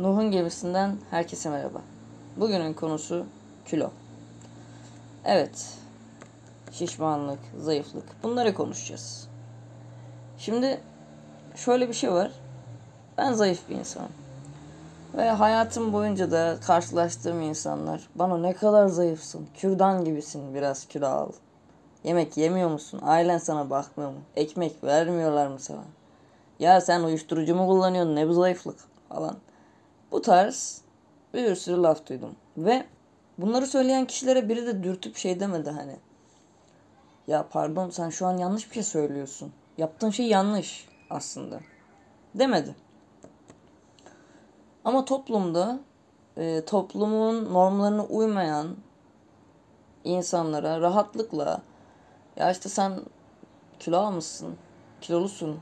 Nuh'un gemisinden herkese merhaba. Bugünün konusu kilo. Evet, şişmanlık, zayıflık bunları konuşacağız. Şimdi şöyle bir şey var. Ben zayıf bir insanım. Ve hayatım boyunca da karşılaştığım insanlar bana ne kadar zayıfsın, kürdan gibisin biraz kilo al. Yemek yemiyor musun? Ailen sana bakmıyor mu? Ekmek vermiyorlar mı sana? Ya sen uyuşturucu mu kullanıyorsun? Ne bu zayıflık falan. Bu tarz bir sürü laf duydum. Ve bunları söyleyen kişilere biri de dürtüp şey demedi hani. Ya pardon sen şu an yanlış bir şey söylüyorsun. Yaptığın şey yanlış aslında. Demedi. Ama toplumda e, toplumun normlarına uymayan insanlara rahatlıkla ya işte sen kilo almışsın, kilolusun,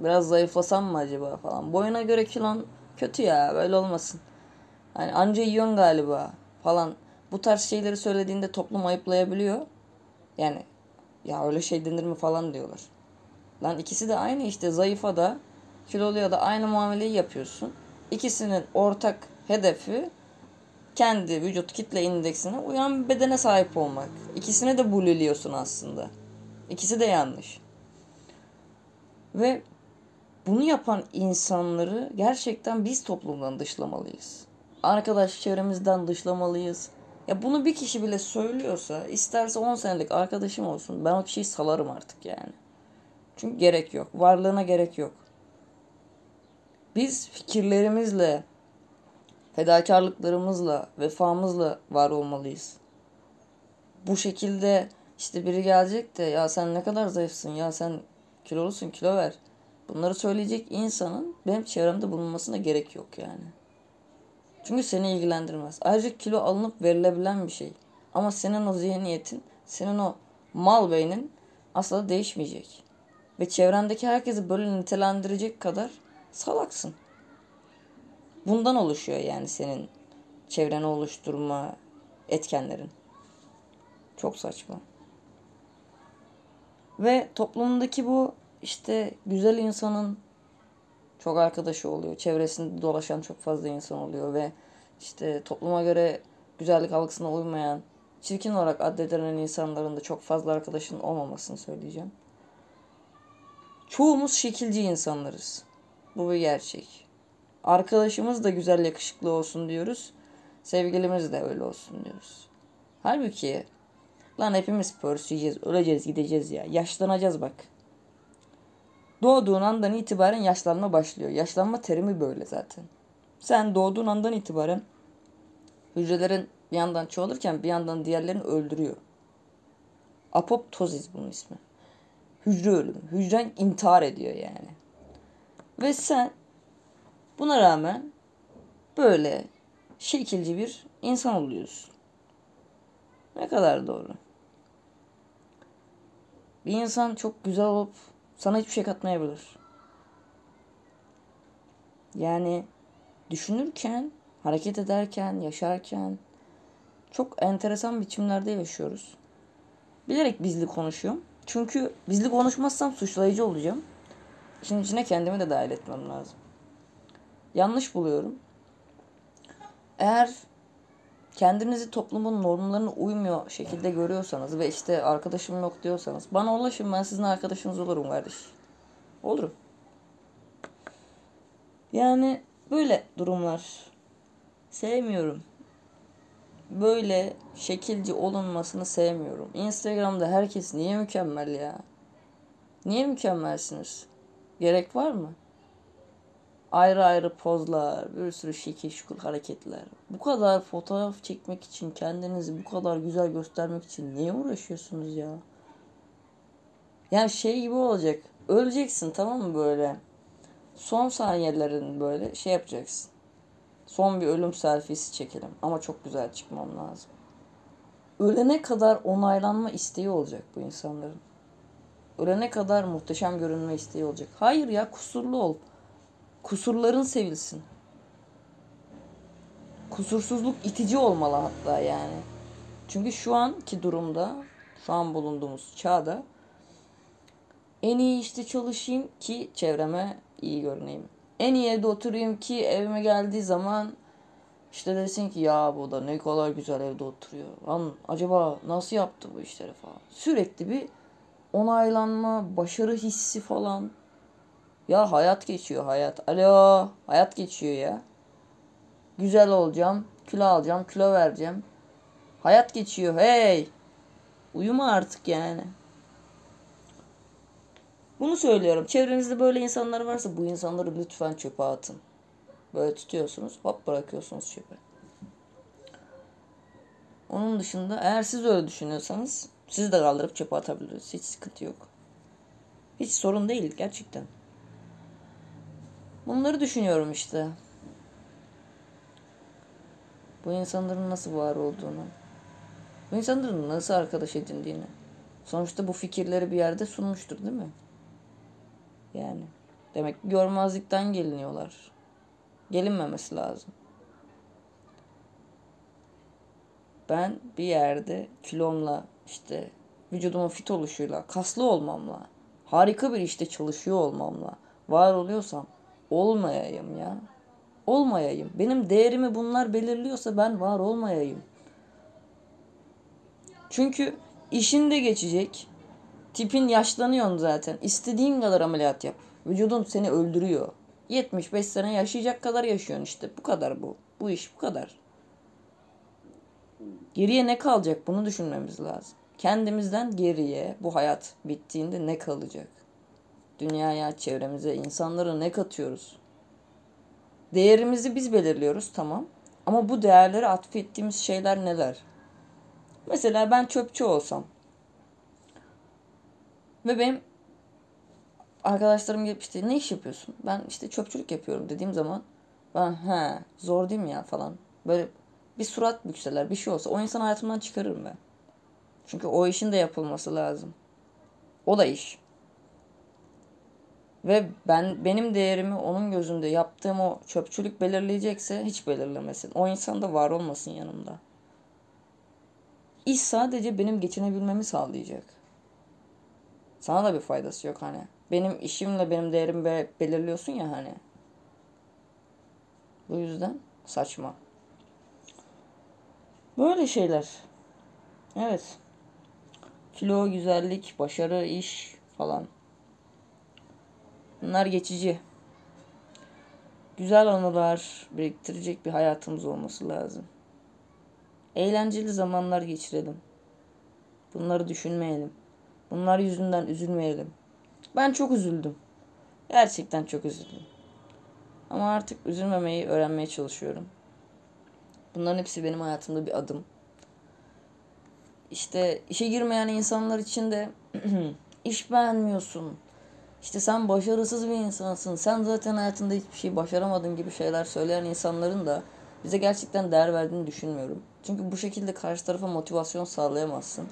biraz zayıflasan mı acaba falan. Boyuna göre kilon kötü ya böyle olmasın. Hani anca yiyorsun galiba falan. Bu tarz şeyleri söylediğinde toplum ayıplayabiliyor. Yani ya öyle şey denir mi falan diyorlar. Lan ikisi de aynı işte zayıfa da kiloluya da aynı muameleyi yapıyorsun. İkisinin ortak hedefi kendi vücut kitle indeksine uyan bir bedene sahip olmak. İkisini de buliliyorsun aslında. İkisi de yanlış. Ve bunu yapan insanları gerçekten biz toplumdan dışlamalıyız. Arkadaş çevremizden dışlamalıyız. Ya bunu bir kişi bile söylüyorsa isterse 10 senelik arkadaşım olsun ben o kişiyi salarım artık yani. Çünkü gerek yok. Varlığına gerek yok. Biz fikirlerimizle, fedakarlıklarımızla, vefamızla var olmalıyız. Bu şekilde işte biri gelecek de ya sen ne kadar zayıfsın ya sen kilolusun kilo ver. Bunları söyleyecek insanın benim çevremde bulunmasına gerek yok yani. Çünkü seni ilgilendirmez. Ayrıca kilo alınıp verilebilen bir şey. Ama senin o zihniyetin, senin o mal beynin asla değişmeyecek. Ve çevrendeki herkesi böyle nitelendirecek kadar salaksın. Bundan oluşuyor yani senin çevreni oluşturma etkenlerin. Çok saçma. Ve toplumdaki bu işte güzel insanın çok arkadaşı oluyor. Çevresinde dolaşan çok fazla insan oluyor ve işte topluma göre güzellik algısına uymayan, çirkin olarak addedilen insanların da çok fazla arkadaşının olmamasını söyleyeceğim. Çoğumuz şekilci insanlarız. Bu bir gerçek. Arkadaşımız da güzel yakışıklı olsun diyoruz. Sevgilimiz de öyle olsun diyoruz. Halbuki lan hepimiz pörsüyeceğiz, öleceğiz, gideceğiz ya. Yaşlanacağız bak. Doğduğun andan itibaren yaşlanma başlıyor. Yaşlanma terimi böyle zaten. Sen doğduğun andan itibaren hücrelerin bir yandan çoğalırken bir yandan diğerlerini öldürüyor. Apoptozis bunun ismi. Hücre ölümü. Hücren intihar ediyor yani. Ve sen buna rağmen böyle şekilci bir insan oluyorsun. Ne kadar doğru. Bir insan çok güzel olup sana hiçbir şey katmayabilir. Yani düşünürken, hareket ederken, yaşarken çok enteresan biçimlerde yaşıyoruz. Bilerek bizli konuşuyorum. Çünkü bizli konuşmazsam suçlayıcı olacağım. İşin içine kendimi de dahil etmem lazım. Yanlış buluyorum. Eğer kendinizi toplumun normlarına uymuyor şekilde görüyorsanız ve işte arkadaşım yok diyorsanız bana ulaşın ben sizin arkadaşınız olurum kardeş. Olurum. Yani böyle durumlar sevmiyorum. Böyle şekilci olunmasını sevmiyorum. Instagram'da herkes niye mükemmel ya? Niye mükemmelsiniz? Gerek var mı? Ayrı ayrı pozlar, bir sürü şekil şukul hareketler. Bu kadar fotoğraf çekmek için, kendinizi bu kadar güzel göstermek için niye uğraşıyorsunuz ya? Yani şey gibi olacak. Öleceksin tamam mı böyle? Son saniyelerin böyle şey yapacaksın. Son bir ölüm selfiesi çekelim. Ama çok güzel çıkmam lazım. Ölene kadar onaylanma isteği olacak bu insanların. Ölene kadar muhteşem görünme isteği olacak. Hayır ya kusurlu ol. Kusurların sevilsin. Kusursuzluk itici olmalı hatta yani. Çünkü şu anki durumda, şu an bulunduğumuz çağda en iyi işte çalışayım ki çevreme iyi görüneyim. En iyi evde oturayım ki evime geldiği zaman işte desin ki ya bu da ne kadar güzel evde oturuyor. Lan acaba nasıl yaptı bu işleri falan. Sürekli bir onaylanma, başarı hissi falan. Ya hayat geçiyor hayat. Alo hayat geçiyor ya. Güzel olacağım, kilo alacağım, kilo vereceğim. Hayat geçiyor hey. Uyuma artık yani. Bunu söylüyorum. Çevrenizde böyle insanlar varsa bu insanları lütfen çöpe atın. Böyle tutuyorsunuz hop bırakıyorsunuz çöpe. Onun dışında eğer siz öyle düşünüyorsanız sizi de kaldırıp çöpe atabiliriz. Hiç sıkıntı yok. Hiç sorun değil gerçekten. Bunları düşünüyorum işte. Bu insanların nasıl var olduğunu. Bu insanların nasıl arkadaş edindiğini. Sonuçta bu fikirleri bir yerde sunmuştur değil mi? Yani. Demek ki görmezlikten geliniyorlar. Gelinmemesi lazım. Ben bir yerde kilomla işte vücudumun fit oluşuyla, kaslı olmamla, harika bir işte çalışıyor olmamla var oluyorsam olmayayım ya. Olmayayım. Benim değerimi bunlar belirliyorsa ben var olmayayım. Çünkü işin de geçecek. Tipin yaşlanıyorsun zaten. İstediğin kadar ameliyat yap. Vücudun seni öldürüyor. 75 sene yaşayacak kadar yaşıyorsun işte. Bu kadar bu. Bu iş bu kadar. Geriye ne kalacak bunu düşünmemiz lazım. Kendimizden geriye bu hayat bittiğinde ne kalacak? Dünyaya, çevremize, insanlara ne katıyoruz? Değerimizi biz belirliyoruz tamam. Ama bu değerleri atfettiğimiz şeyler neler? Mesela ben çöpçü olsam ve benim arkadaşlarım gelip işte ne iş yapıyorsun? Ben işte çöpçülük yapıyorum dediğim zaman ben he zor değil mi ya falan. Böyle bir surat bükseler bir şey olsa o insan hayatımdan çıkarırım ben. Çünkü o işin de yapılması lazım. O da iş. Ve ben benim değerimi onun gözünde yaptığım o çöpçülük belirleyecekse hiç belirlemesin. O insan da var olmasın yanımda. İş sadece benim geçinebilmemi sağlayacak. Sana da bir faydası yok hani. Benim işimle benim değerimi be belirliyorsun ya hani. Bu yüzden saçma. Böyle şeyler. Evet. Kilo, güzellik, başarı, iş falan. Bunlar geçici. Güzel anılar biriktirecek bir hayatımız olması lazım. Eğlenceli zamanlar geçirelim. Bunları düşünmeyelim. Bunlar yüzünden üzülmeyelim. Ben çok üzüldüm. Gerçekten çok üzüldüm. Ama artık üzülmemeyi öğrenmeye çalışıyorum. Bunların hepsi benim hayatımda bir adım. İşte işe girmeyen insanlar için de iş beğenmiyorsun. İşte sen başarısız bir insansın. Sen zaten hayatında hiçbir şey başaramadın gibi şeyler söyleyen insanların da bize gerçekten değer verdiğini düşünmüyorum. Çünkü bu şekilde karşı tarafa motivasyon sağlayamazsın.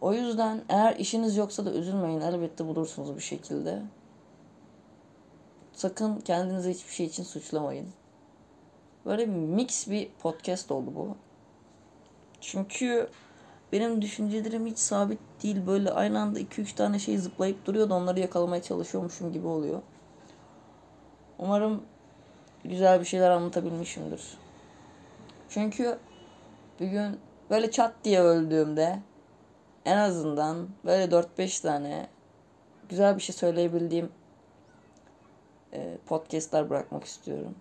O yüzden eğer işiniz yoksa da üzülmeyin. Elbette bulursunuz bir şekilde. Sakın kendinizi hiçbir şey için suçlamayın. Böyle mix bir podcast oldu bu. Çünkü benim düşüncelerim hiç sabit değil. Böyle aynı anda 2-3 tane şey zıplayıp duruyor da onları yakalamaya çalışıyormuşum gibi oluyor. Umarım güzel bir şeyler anlatabilmişimdir. Çünkü bir gün böyle çat diye öldüğümde en azından böyle 4-5 tane güzel bir şey söyleyebildiğim e, podcastlar bırakmak istiyorum.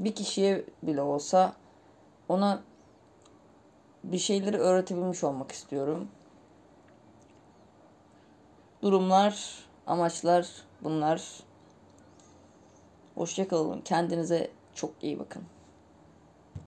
Bir kişiye bile olsa ona bir şeyleri öğretebilmiş olmak istiyorum. Durumlar, amaçlar bunlar. Hoşçakalın. Kendinize çok iyi bakın.